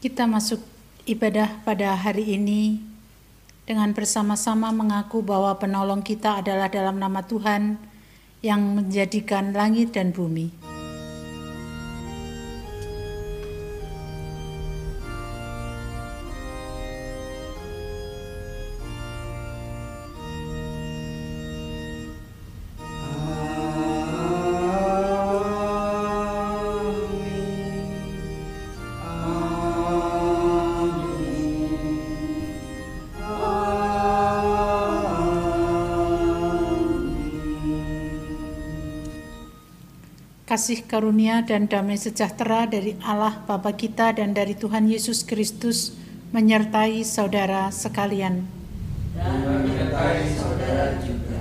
Kita masuk ibadah pada hari ini dengan bersama-sama mengaku bahwa penolong kita adalah dalam nama Tuhan yang menjadikan langit dan bumi. Kasih karunia dan damai sejahtera dari Allah Bapa kita dan dari Tuhan Yesus Kristus menyertai saudara sekalian. Dan menyertai saudara juga.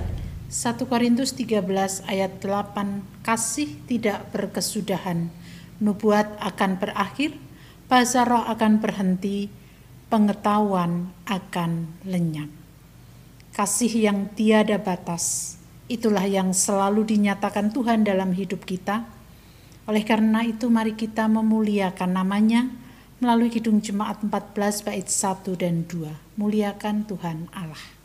1 Korintus 13 ayat 8 Kasih tidak berkesudahan, nubuat akan berakhir, bahasa roh akan berhenti, pengetahuan akan lenyap. Kasih yang tiada batas, Itulah yang selalu dinyatakan Tuhan dalam hidup kita. Oleh karena itu mari kita memuliakan namanya melalui Kidung Jemaat 14 bait 1 dan 2. Muliakan Tuhan Allah.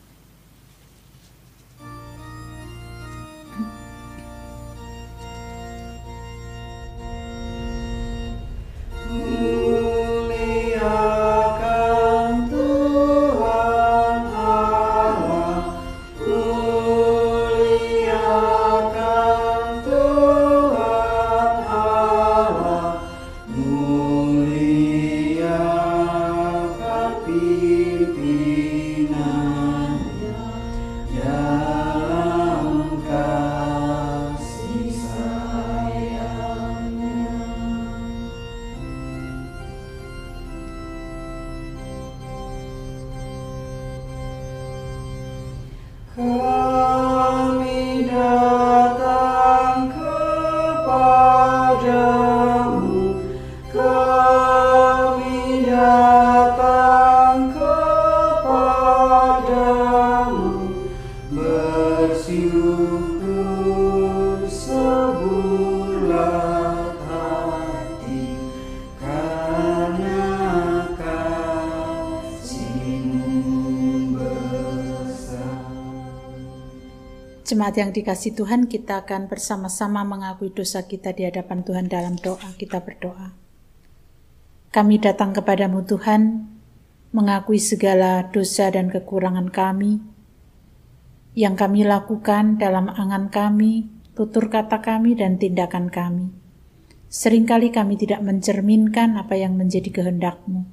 Jemaat yang dikasih Tuhan, kita akan bersama-sama mengakui dosa kita di hadapan Tuhan dalam doa. Kita berdoa. Kami datang kepadamu Tuhan, mengakui segala dosa dan kekurangan kami, yang kami lakukan dalam angan kami, tutur kata kami, dan tindakan kami. Seringkali kami tidak mencerminkan apa yang menjadi kehendakmu.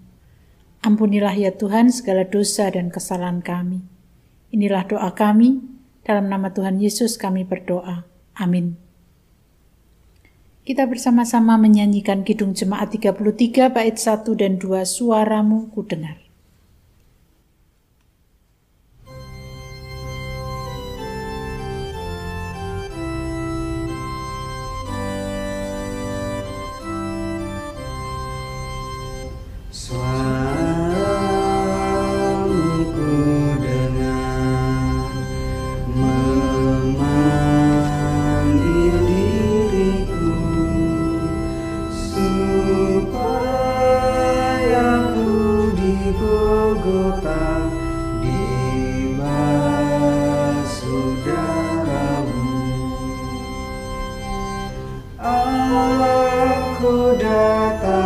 Ampunilah ya Tuhan segala dosa dan kesalahan kami. Inilah doa kami, dalam nama Tuhan Yesus kami berdoa. Amin. Kita bersama-sama menyanyikan Kidung Jemaat 33 bait 1 dan 2 Suaramu ku dengar.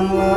someone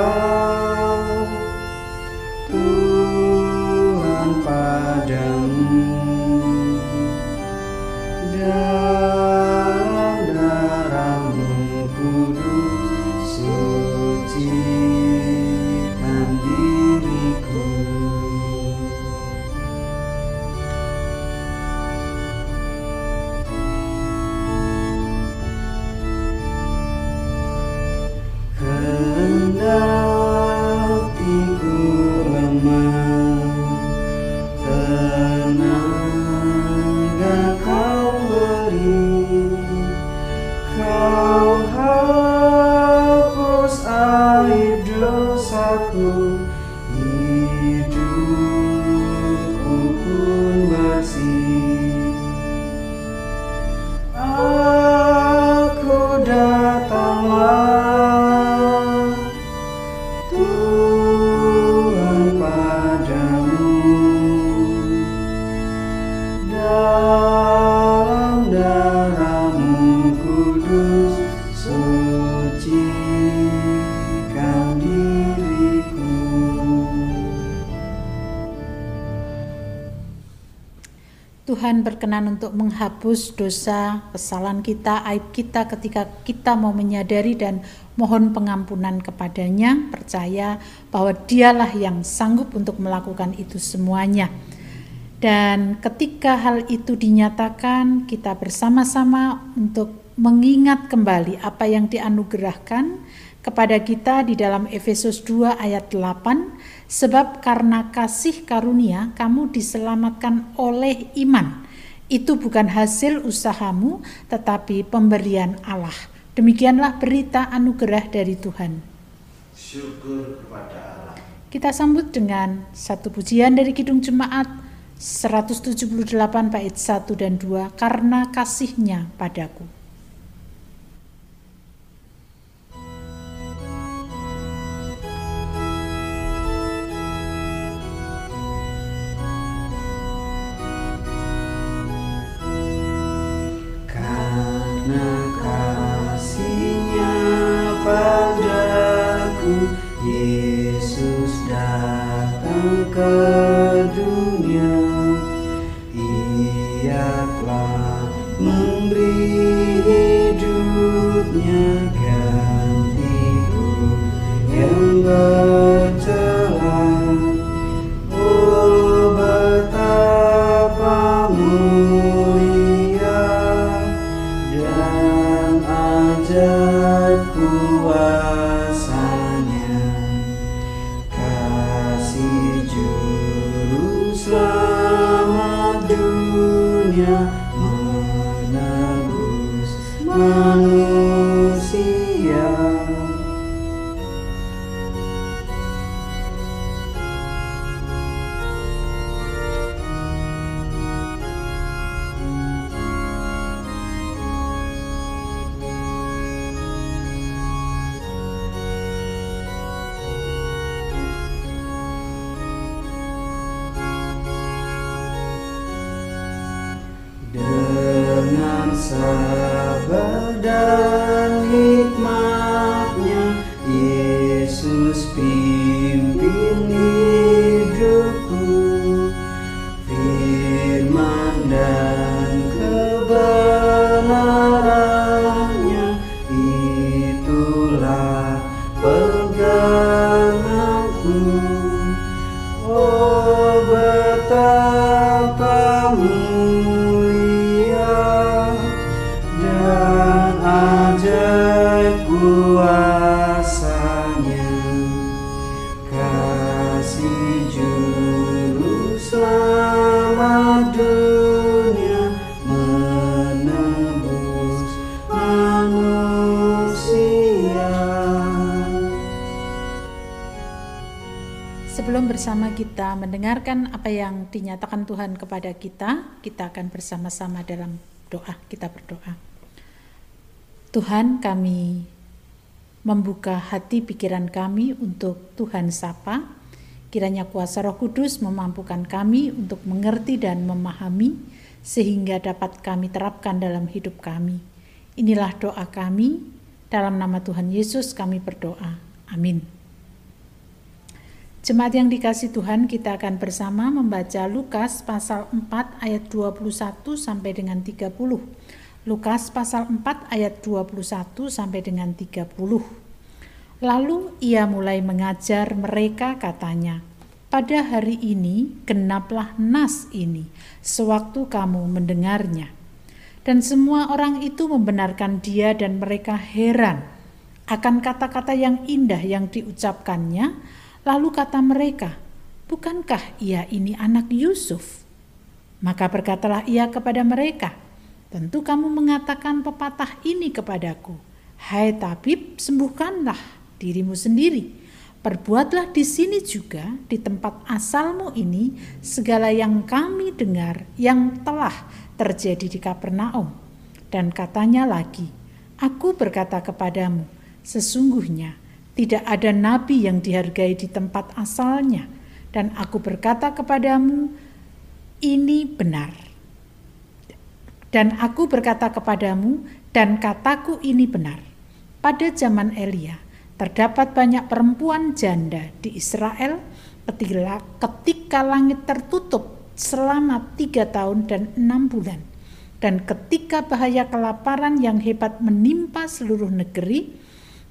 Tuhan berkenan untuk menghapus dosa, kesalahan kita, aib kita ketika kita mau menyadari dan mohon pengampunan kepadanya, percaya bahwa dialah yang sanggup untuk melakukan itu semuanya. Dan ketika hal itu dinyatakan, kita bersama-sama untuk mengingat kembali apa yang dianugerahkan kepada kita di dalam Efesus 2 ayat 8 Sebab karena kasih karunia kamu diselamatkan oleh iman. Itu bukan hasil usahamu, tetapi pemberian Allah. Demikianlah berita anugerah dari Tuhan. Syukur kepada Allah. Kita sambut dengan satu pujian dari Kidung Jemaat 178 bait 1 dan 2 karena kasihnya padaku. Yesus datang ke dunia. Bersama dinyatakan Tuhan kepada kita, kita akan bersama-sama dalam doa. Kita berdoa. Tuhan, kami membuka hati pikiran kami untuk Tuhan sapa. Kiranya kuasa Roh Kudus memampukan kami untuk mengerti dan memahami sehingga dapat kami terapkan dalam hidup kami. Inilah doa kami. Dalam nama Tuhan Yesus kami berdoa. Amin. Jemaat yang dikasih Tuhan, kita akan bersama membaca Lukas pasal 4 ayat 21 sampai dengan 30. Lukas pasal 4 ayat 21 sampai dengan 30. Lalu ia mulai mengajar mereka katanya, pada hari ini genaplah nas ini, sewaktu kamu mendengarnya. Dan semua orang itu membenarkan dia dan mereka heran akan kata-kata yang indah yang diucapkannya, Lalu kata mereka, "Bukankah ia ini anak Yusuf?" Maka berkatalah ia kepada mereka, "Tentu kamu mengatakan pepatah ini kepadaku, hai tabib, sembuhkanlah dirimu sendiri. Perbuatlah di sini juga, di tempat asalmu ini, segala yang kami dengar yang telah terjadi di Kapernaum." Dan katanya lagi, "Aku berkata kepadamu, sesungguhnya..." Tidak ada nabi yang dihargai di tempat asalnya, dan aku berkata kepadamu, ini benar. Dan aku berkata kepadamu, dan kataku ini benar. Pada zaman Elia, terdapat banyak perempuan janda di Israel ketika, ketika langit tertutup selama tiga tahun dan enam bulan. Dan ketika bahaya kelaparan yang hebat menimpa seluruh negeri,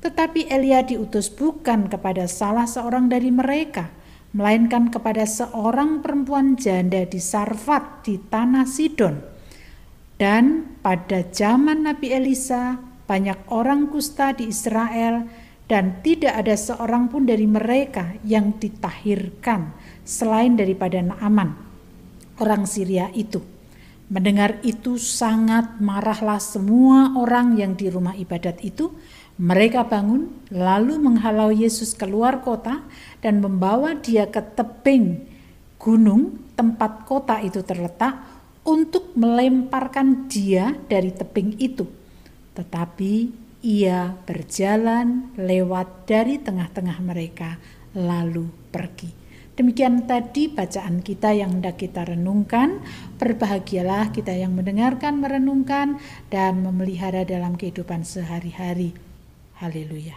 tetapi Elia diutus bukan kepada salah seorang dari mereka, melainkan kepada seorang perempuan janda di Sarfat di tanah Sidon. Dan pada zaman Nabi Elisa, banyak orang kusta di Israel dan tidak ada seorang pun dari mereka yang ditahirkan selain daripada Naaman, orang Syria itu. Mendengar itu sangat marahlah semua orang yang di rumah ibadat itu. Mereka bangun lalu menghalau Yesus keluar kota dan membawa dia ke tebing gunung tempat kota itu terletak untuk melemparkan dia dari tebing itu. Tetapi ia berjalan lewat dari tengah-tengah mereka, lalu pergi. Demikian tadi bacaan kita yang hendak kita renungkan. Berbahagialah kita yang mendengarkan, merenungkan, dan memelihara dalam kehidupan sehari-hari. Haleluya.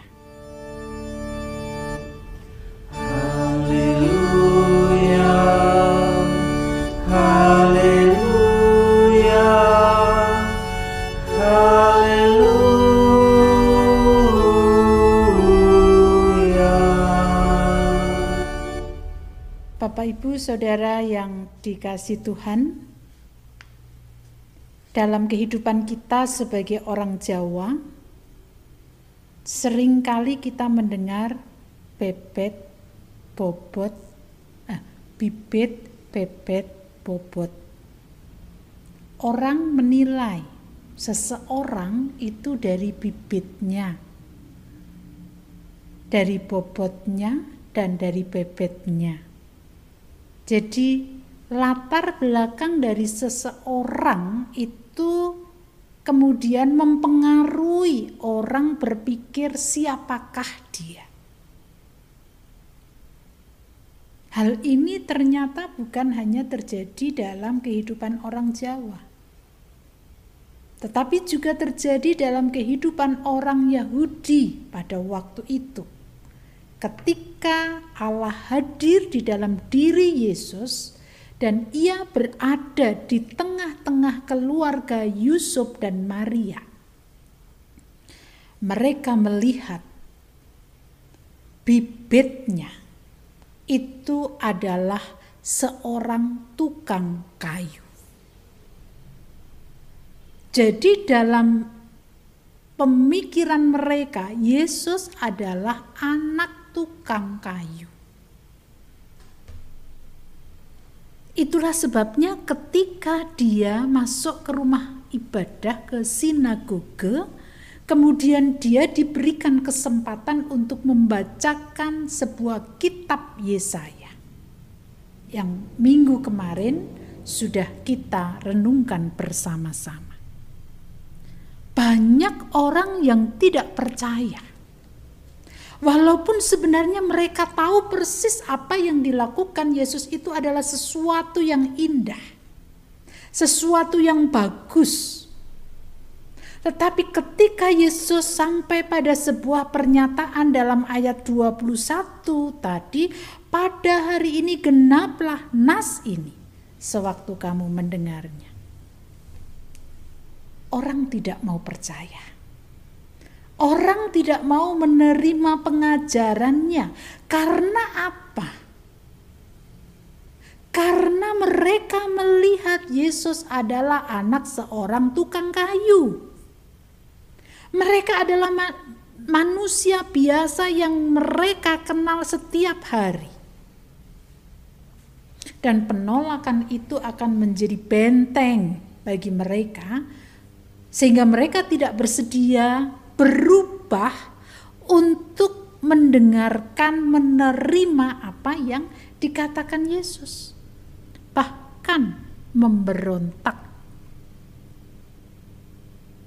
Haleluya. Haleluya. Haleluya. Bapak Ibu Saudara yang dikasih Tuhan, dalam kehidupan kita sebagai orang Jawa, sering kali kita mendengar bebet, bobot, eh, bibit, bebet, bobot. Orang menilai seseorang itu dari bibitnya, dari bobotnya, dan dari bebetnya. Jadi latar belakang dari seseorang itu kemudian mempengaruhi orang berpikir siapakah dia. Hal ini ternyata bukan hanya terjadi dalam kehidupan orang Jawa, tetapi juga terjadi dalam kehidupan orang Yahudi pada waktu itu. Ketika Allah hadir di dalam diri Yesus, dan ia berada di tengah-tengah keluarga Yusuf dan Maria. Mereka melihat bibitnya itu adalah seorang tukang kayu. Jadi dalam pemikiran mereka Yesus adalah anak tukang kayu. Itulah sebabnya ketika dia masuk ke rumah ibadah ke sinagoge, kemudian dia diberikan kesempatan untuk membacakan sebuah kitab Yesaya. Yang minggu kemarin sudah kita renungkan bersama-sama. Banyak orang yang tidak percaya Walaupun sebenarnya mereka tahu persis apa yang dilakukan Yesus itu adalah sesuatu yang indah. Sesuatu yang bagus. Tetapi ketika Yesus sampai pada sebuah pernyataan dalam ayat 21 tadi, pada hari ini genaplah nas ini sewaktu kamu mendengarnya. Orang tidak mau percaya Orang tidak mau menerima pengajarannya. Karena apa? Karena mereka melihat Yesus adalah anak seorang tukang kayu. Mereka adalah ma manusia biasa yang mereka kenal setiap hari. Dan penolakan itu akan menjadi benteng bagi mereka, sehingga mereka tidak bersedia berubah untuk mendengarkan, menerima apa yang dikatakan Yesus. Bahkan memberontak.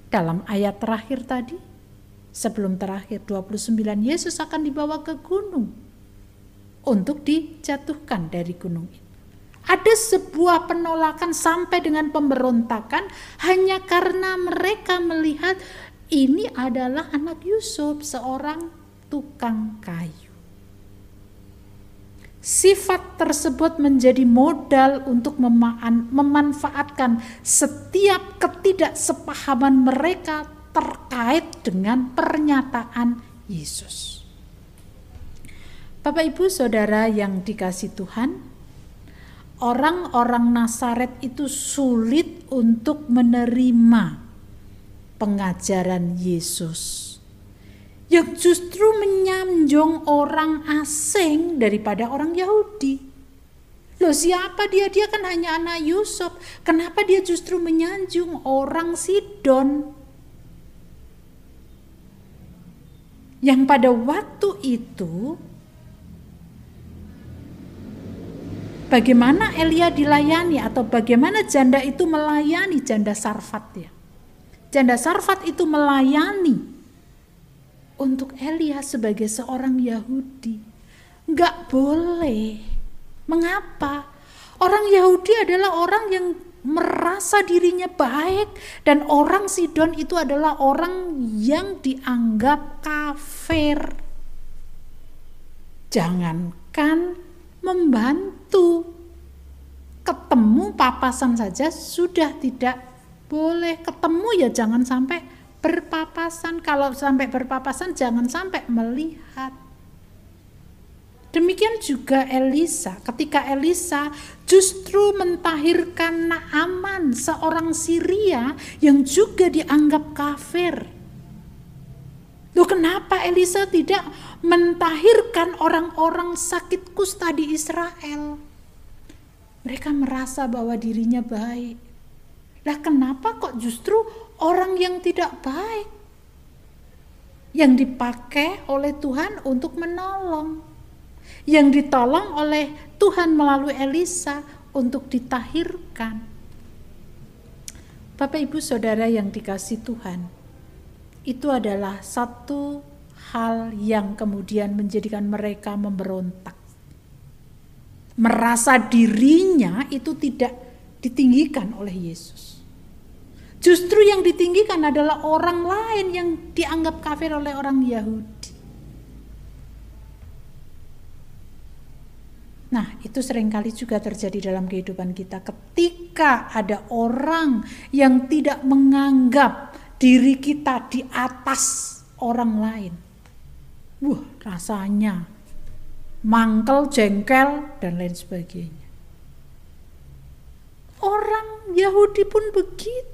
Dalam ayat terakhir tadi, sebelum terakhir 29, Yesus akan dibawa ke gunung untuk dijatuhkan dari gunung itu. Ada sebuah penolakan sampai dengan pemberontakan hanya karena mereka melihat ini adalah anak Yusuf, seorang tukang kayu. sifat tersebut menjadi modal untuk memanfaatkan setiap ketidaksepahaman mereka terkait dengan pernyataan Yesus. Bapak, ibu, saudara yang dikasih Tuhan, orang-orang Nasaret itu sulit untuk menerima pengajaran Yesus yang justru menyanjung orang asing daripada orang Yahudi. Loh siapa dia? Dia kan hanya anak Yusuf. Kenapa dia justru menyanjung orang Sidon? Yang pada waktu itu bagaimana Elia dilayani atau bagaimana janda itu melayani janda Sarfat ya. Janda Sarfat itu melayani untuk Elia sebagai seorang Yahudi. Enggak boleh. Mengapa? Orang Yahudi adalah orang yang merasa dirinya baik dan orang Sidon itu adalah orang yang dianggap kafir. Jangankan membantu. Ketemu papasan saja sudah tidak boleh ketemu ya jangan sampai berpapasan. Kalau sampai berpapasan jangan sampai melihat. Demikian juga Elisa, ketika Elisa justru mentahirkan Naaman, seorang Syria yang juga dianggap kafir. Loh kenapa Elisa tidak mentahirkan orang-orang sakit kusta di Israel? Mereka merasa bahwa dirinya baik. Lah kenapa kok justru orang yang tidak baik yang dipakai oleh Tuhan untuk menolong? Yang ditolong oleh Tuhan melalui Elisa untuk ditahirkan. Bapak Ibu Saudara yang dikasih Tuhan, itu adalah satu hal yang kemudian menjadikan mereka memberontak. Merasa dirinya itu tidak ditinggikan oleh Yesus. Justru yang ditinggikan adalah orang lain yang dianggap kafir oleh orang Yahudi. Nah, itu sering kali juga terjadi dalam kehidupan kita. Ketika ada orang yang tidak menganggap diri kita di atas orang lain. Wah, rasanya mangkel, jengkel, dan lain sebagainya. Orang Yahudi pun begitu.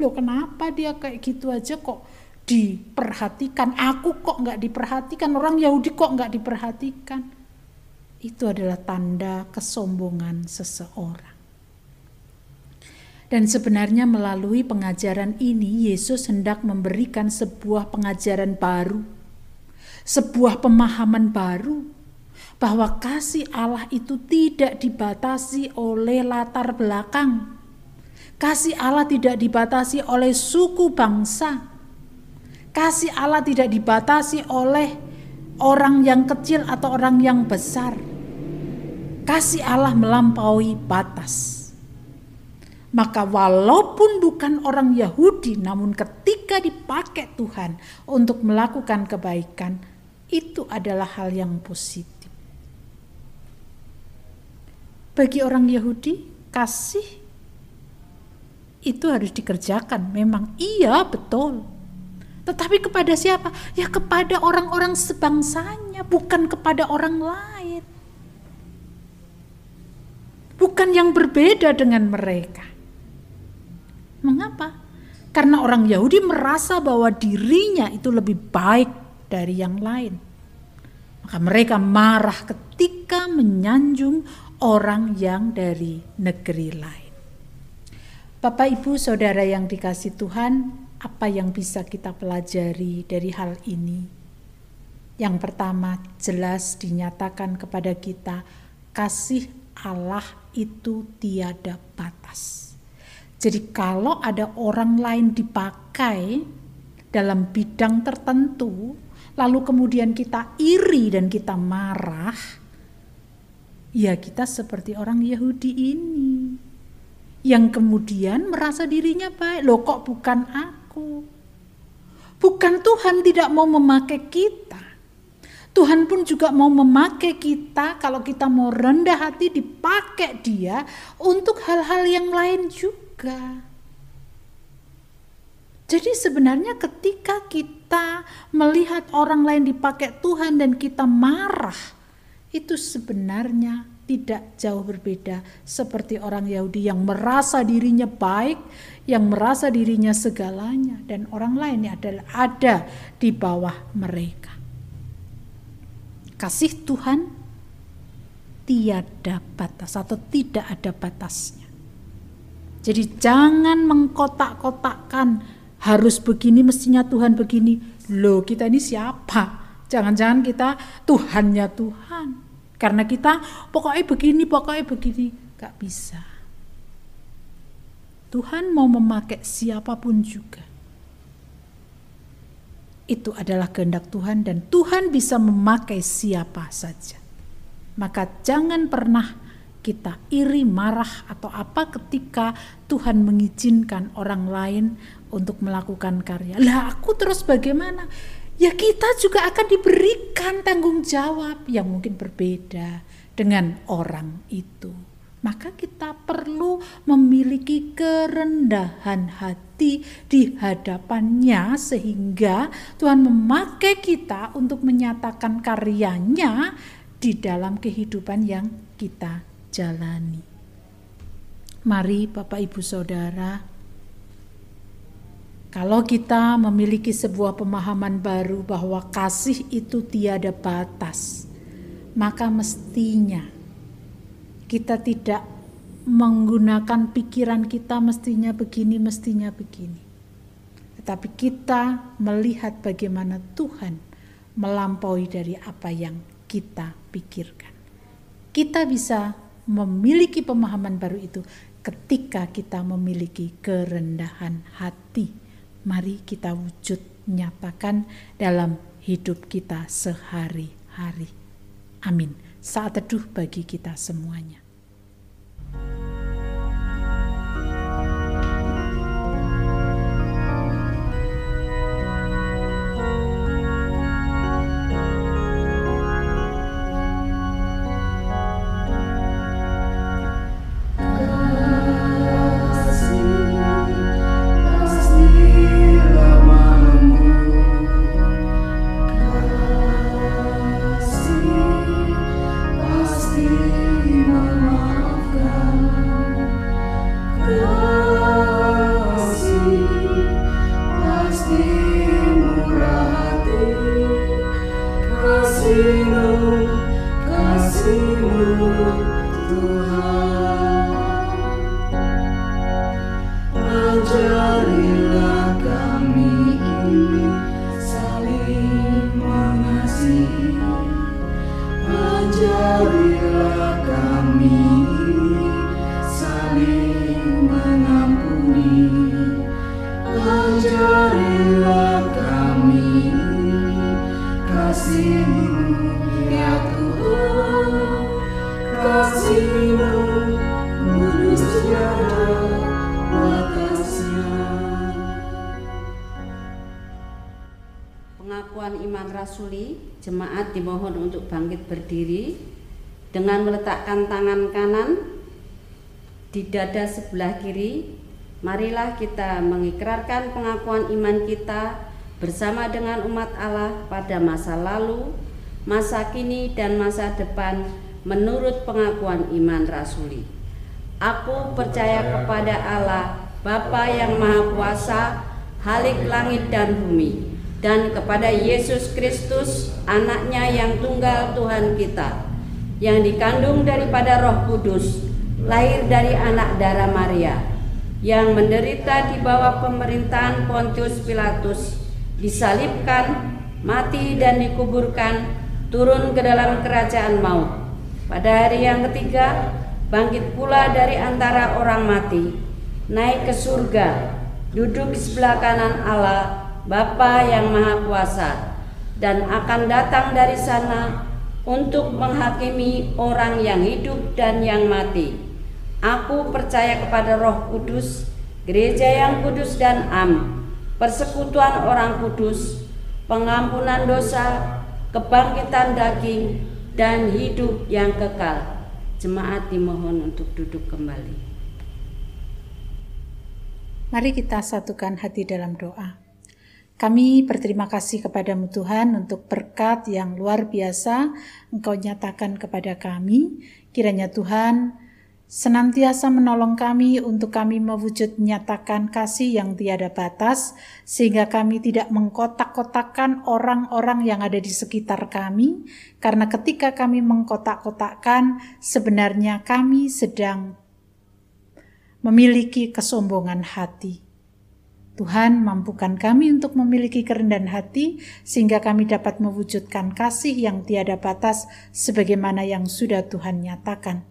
Loh kenapa dia kayak gitu aja kok diperhatikan? Aku kok nggak diperhatikan? Orang Yahudi kok nggak diperhatikan? Itu adalah tanda kesombongan seseorang. Dan sebenarnya melalui pengajaran ini Yesus hendak memberikan sebuah pengajaran baru, sebuah pemahaman baru bahwa kasih Allah itu tidak dibatasi oleh latar belakang. Kasih Allah tidak dibatasi oleh suku bangsa. Kasih Allah tidak dibatasi oleh orang yang kecil atau orang yang besar. Kasih Allah melampaui batas. Maka walaupun bukan orang Yahudi namun ketika dipakai Tuhan untuk melakukan kebaikan itu adalah hal yang positif. Bagi orang Yahudi kasih itu harus dikerjakan. Memang iya betul. Tetapi kepada siapa? Ya kepada orang-orang sebangsanya, bukan kepada orang lain. Bukan yang berbeda dengan mereka. Mengapa? Karena orang Yahudi merasa bahwa dirinya itu lebih baik dari yang lain. Maka mereka marah ketika menyanjung orang yang dari negeri lain. Bapak, ibu, saudara yang dikasih Tuhan, apa yang bisa kita pelajari dari hal ini? Yang pertama, jelas dinyatakan kepada kita, kasih Allah itu tiada batas. Jadi kalau ada orang lain dipakai dalam bidang tertentu, lalu kemudian kita iri dan kita marah, ya kita seperti orang Yahudi ini. Yang kemudian merasa dirinya baik, loh kok bukan aku. Bukan Tuhan tidak mau memakai kita. Tuhan pun juga mau memakai kita kalau kita mau rendah hati dipakai dia untuk hal-hal yang lain juga. Jadi sebenarnya ketika kita melihat orang lain dipakai Tuhan dan kita marah, itu sebenarnya tidak jauh berbeda seperti orang Yahudi yang merasa dirinya baik, yang merasa dirinya segalanya dan orang lain yang adalah ada di bawah mereka. Kasih Tuhan tiada batas atau tidak ada batasnya. Jadi jangan mengkotak-kotakkan harus begini mestinya Tuhan begini. Loh kita ini siapa? Jangan-jangan kita Tuhannya Tuhan. Karena kita pokoknya begini, pokoknya begini. Gak bisa. Tuhan mau memakai siapa pun juga. Itu adalah kehendak Tuhan dan Tuhan bisa memakai siapa saja. Maka jangan pernah kita iri, marah atau apa ketika Tuhan mengizinkan orang lain untuk melakukan karya. Lah aku terus bagaimana? Ya kita juga akan diberikan tanggung jawab yang mungkin berbeda dengan orang itu. Maka kita perlu memiliki kerendahan hati di hadapannya sehingga Tuhan memakai kita untuk menyatakan karyanya di dalam kehidupan yang kita jalani. Mari Bapak Ibu Saudara, kalau kita memiliki sebuah pemahaman baru bahwa kasih itu tiada batas, maka mestinya kita tidak menggunakan pikiran kita mestinya begini, mestinya begini. Tetapi kita melihat bagaimana Tuhan melampaui dari apa yang kita pikirkan. Kita bisa memiliki pemahaman baru itu ketika kita memiliki kerendahan hati mari kita wujud nyatakan dalam hidup kita sehari-hari. Amin. Saat teduh bagi kita semuanya. Meletakkan tangan kanan di dada sebelah kiri, marilah kita mengikrarkan pengakuan iman kita bersama dengan umat Allah pada masa lalu, masa kini, dan masa depan menurut pengakuan iman rasuli. Aku percaya kepada Allah, Bapa yang Maha Kuasa, Halik langit dan bumi, dan kepada Yesus Kristus, anaknya yang tunggal Tuhan kita, yang dikandung daripada Roh Kudus, lahir dari anak darah Maria, yang menderita di bawah pemerintahan Pontius Pilatus, disalibkan, mati dan dikuburkan, turun ke dalam kerajaan maut. Pada hari yang ketiga, bangkit pula dari antara orang mati, naik ke surga, duduk di sebelah kanan Allah, Bapa yang Maha Kuasa, dan akan datang dari sana untuk menghakimi orang yang hidup dan yang mati. Aku percaya kepada Roh Kudus, gereja yang kudus dan am, persekutuan orang kudus, pengampunan dosa, kebangkitan daging, dan hidup yang kekal. Jemaat dimohon untuk duduk kembali. Mari kita satukan hati dalam doa. Kami berterima kasih kepadamu Tuhan untuk berkat yang luar biasa Engkau nyatakan kepada kami. Kiranya Tuhan senantiasa menolong kami untuk kami mewujud menyatakan kasih yang tiada batas, sehingga kami tidak mengkotak-kotakkan orang-orang yang ada di sekitar kami, karena ketika kami mengkotak-kotakkan, sebenarnya kami sedang memiliki kesombongan hati. Tuhan mampukan kami untuk memiliki kerendahan hati sehingga kami dapat mewujudkan kasih yang tiada batas sebagaimana yang sudah Tuhan nyatakan.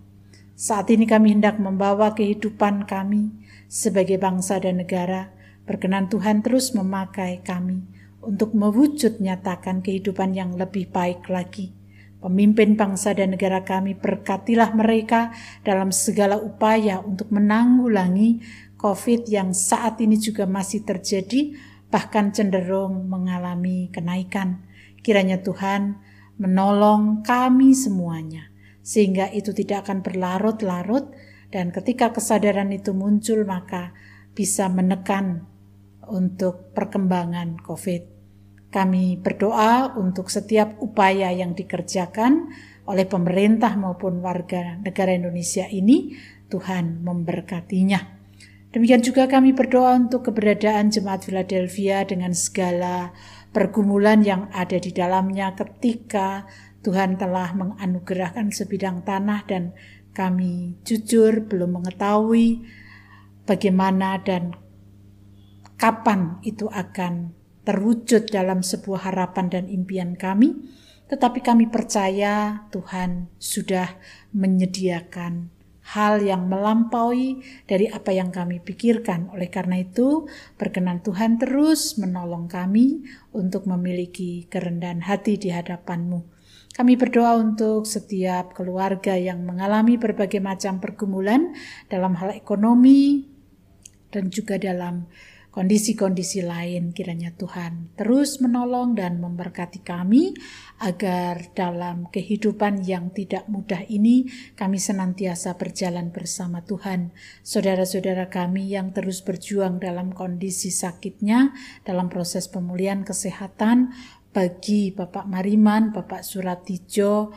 Saat ini kami hendak membawa kehidupan kami sebagai bangsa dan negara. Berkenan Tuhan terus memakai kami untuk mewujud nyatakan kehidupan yang lebih baik lagi. Pemimpin bangsa dan negara kami berkatilah mereka dalam segala upaya untuk menanggulangi COVID yang saat ini juga masih terjadi, bahkan cenderung mengalami kenaikan. Kiranya Tuhan menolong kami semuanya sehingga itu tidak akan berlarut-larut dan ketika kesadaran itu muncul maka bisa menekan untuk perkembangan COVID. Kami berdoa untuk setiap upaya yang dikerjakan oleh pemerintah maupun warga negara Indonesia ini, Tuhan memberkatinya. Demikian juga kami berdoa untuk keberadaan Jemaat Philadelphia dengan segala pergumulan yang ada di dalamnya ketika Tuhan telah menganugerahkan sebidang tanah dan kami jujur belum mengetahui bagaimana dan kapan itu akan terwujud dalam sebuah harapan dan impian kami, tetapi kami percaya Tuhan sudah menyediakan hal yang melampaui dari apa yang kami pikirkan. Oleh karena itu, berkenan Tuhan terus menolong kami untuk memiliki kerendahan hati di hadapan-Mu kami berdoa untuk setiap keluarga yang mengalami berbagai macam pergumulan dalam hal ekonomi dan juga dalam kondisi-kondisi lain. Kiranya Tuhan terus menolong dan memberkati kami agar dalam kehidupan yang tidak mudah ini kami senantiasa berjalan bersama Tuhan. Saudara-saudara kami yang terus berjuang dalam kondisi sakitnya, dalam proses pemulihan kesehatan, bagi Bapak Mariman, Bapak Suratijo,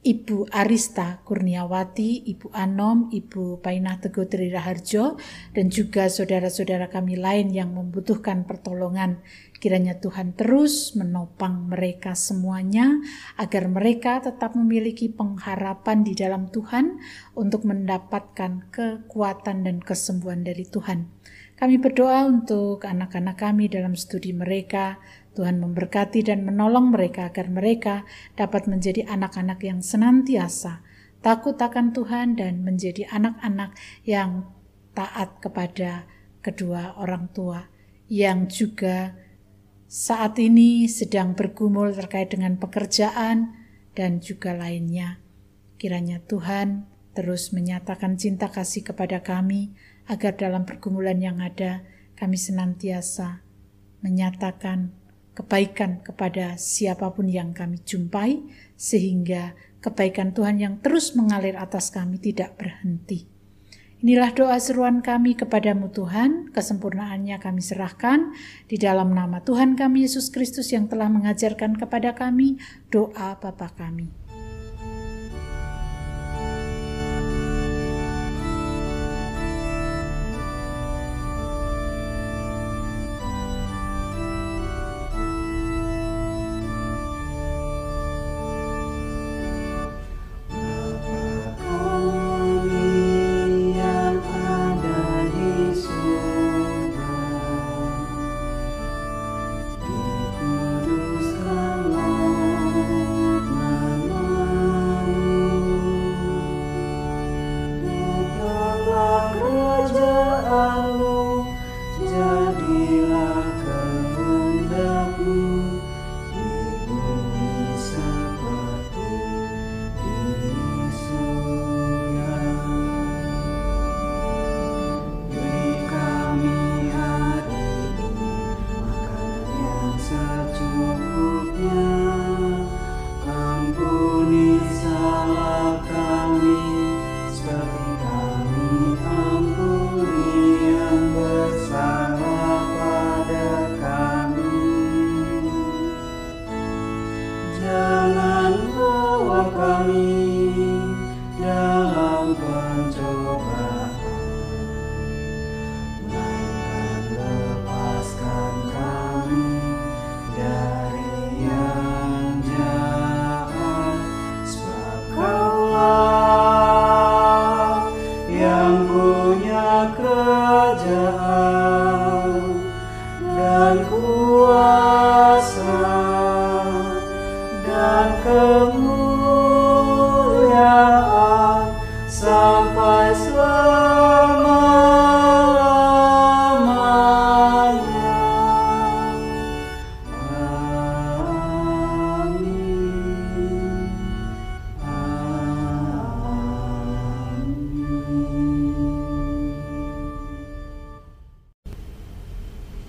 Ibu Arista Kurniawati, Ibu Anom, Ibu Painah Teguh Tri Raharjo, dan juga saudara-saudara kami lain yang membutuhkan pertolongan. Kiranya Tuhan terus menopang mereka semuanya, agar mereka tetap memiliki pengharapan di dalam Tuhan untuk mendapatkan kekuatan dan kesembuhan dari Tuhan. Kami berdoa untuk anak-anak kami dalam studi mereka. Tuhan memberkati dan menolong mereka agar mereka dapat menjadi anak-anak yang senantiasa takut akan Tuhan dan menjadi anak-anak yang taat kepada kedua orang tua yang juga saat ini sedang bergumul terkait dengan pekerjaan dan juga lainnya. Kiranya Tuhan terus menyatakan cinta kasih kepada kami agar dalam pergumulan yang ada kami senantiasa menyatakan kebaikan kepada siapa pun yang kami jumpai sehingga kebaikan Tuhan yang terus mengalir atas kami tidak berhenti. Inilah doa seruan kami kepadamu Tuhan, kesempurnaannya kami serahkan di dalam nama Tuhan kami Yesus Kristus yang telah mengajarkan kepada kami doa Bapa kami.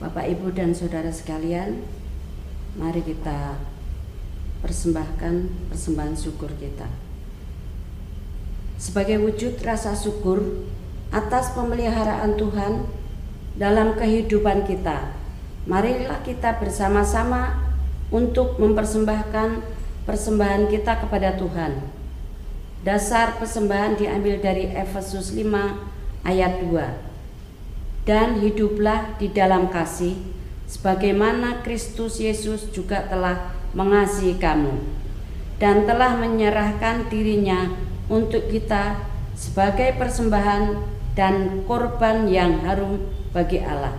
Bapak, Ibu, dan saudara sekalian, mari kita persembahkan persembahan syukur kita. Sebagai wujud rasa syukur atas pemeliharaan Tuhan dalam kehidupan kita, marilah kita bersama-sama untuk mempersembahkan persembahan kita kepada Tuhan. Dasar persembahan diambil dari Efesus 5 ayat 2 dan hiduplah di dalam kasih sebagaimana Kristus Yesus juga telah mengasihi kamu dan telah menyerahkan dirinya untuk kita sebagai persembahan dan korban yang harum bagi Allah.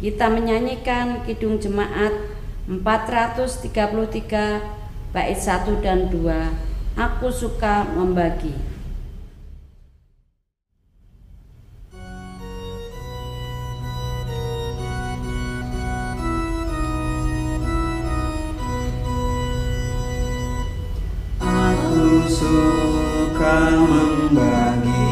Kita menyanyikan Kidung Jemaat 433 bait 1 dan 2 Aku suka membagi. Suka membagi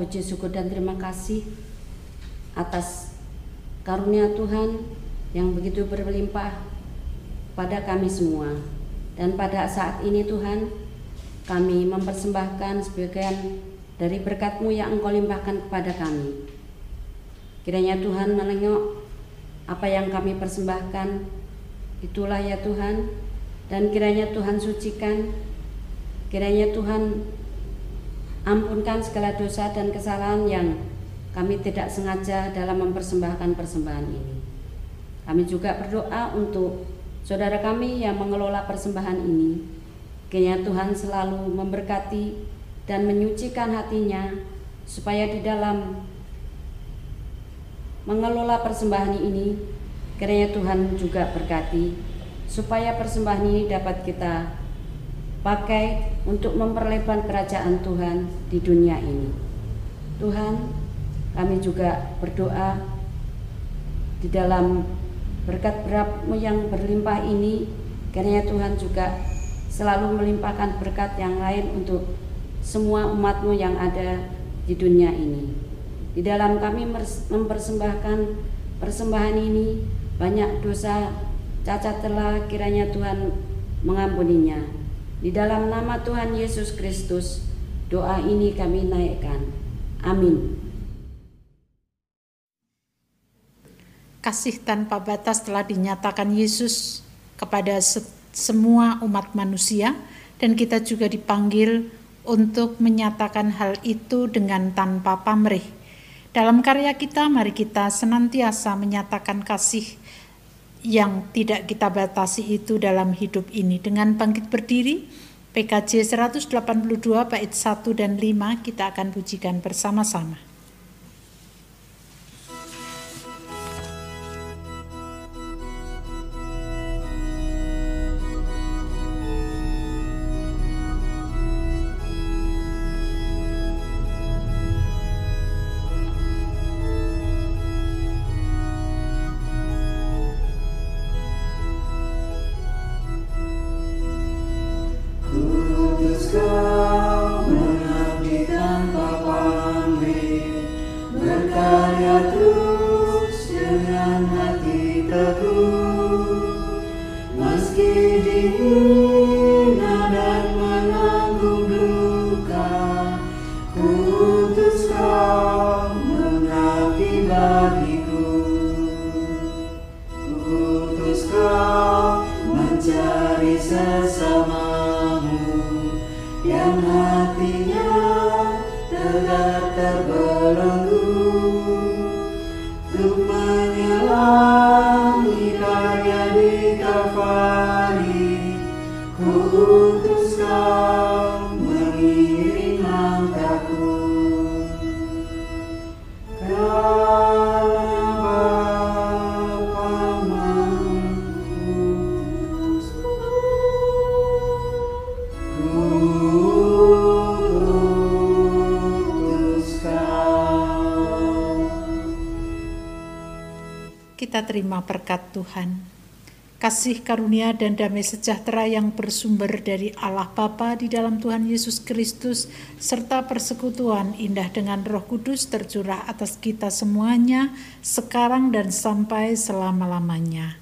puji syukur dan terima kasih atas karunia Tuhan yang begitu berlimpah pada kami semua. Dan pada saat ini Tuhan, kami mempersembahkan sebagian dari berkat-Mu yang Engkau limpahkan kepada kami. Kiranya Tuhan menengok apa yang kami persembahkan, itulah ya Tuhan, dan kiranya Tuhan sucikan, kiranya Tuhan ampunkan segala dosa dan kesalahan yang kami tidak sengaja dalam mempersembahkan persembahan ini. Kami juga berdoa untuk saudara kami yang mengelola persembahan ini. Kiranya Tuhan selalu memberkati dan menyucikan hatinya supaya di dalam mengelola persembahan ini kiranya Tuhan juga berkati supaya persembahan ini dapat kita pakai untuk memperlebar kerajaan Tuhan di dunia ini. Tuhan, kami juga berdoa di dalam berkat berapmu yang berlimpah ini, kiranya Tuhan juga selalu melimpahkan berkat yang lain untuk semua umatmu yang ada di dunia ini. Di dalam kami mempersembahkan persembahan ini, banyak dosa cacat telah kiranya Tuhan mengampuninya. Di dalam nama Tuhan Yesus Kristus, doa ini kami naikkan. Amin. Kasih tanpa batas telah dinyatakan Yesus kepada se- semua umat manusia dan kita juga dipanggil untuk menyatakan hal itu dengan tanpa pamrih. Dalam karya kita mari kita senantiasa menyatakan kasih yang tidak kita batasi itu dalam hidup ini. Dengan bangkit berdiri, PKJ 182 bait 1 dan 5 kita akan pujikan bersama-sama. Kita terima berkat Tuhan. Kasih karunia dan damai sejahtera yang bersumber dari Allah Bapa di dalam Tuhan Yesus Kristus serta persekutuan indah dengan Roh Kudus tercurah atas kita semuanya sekarang dan sampai selama-lamanya.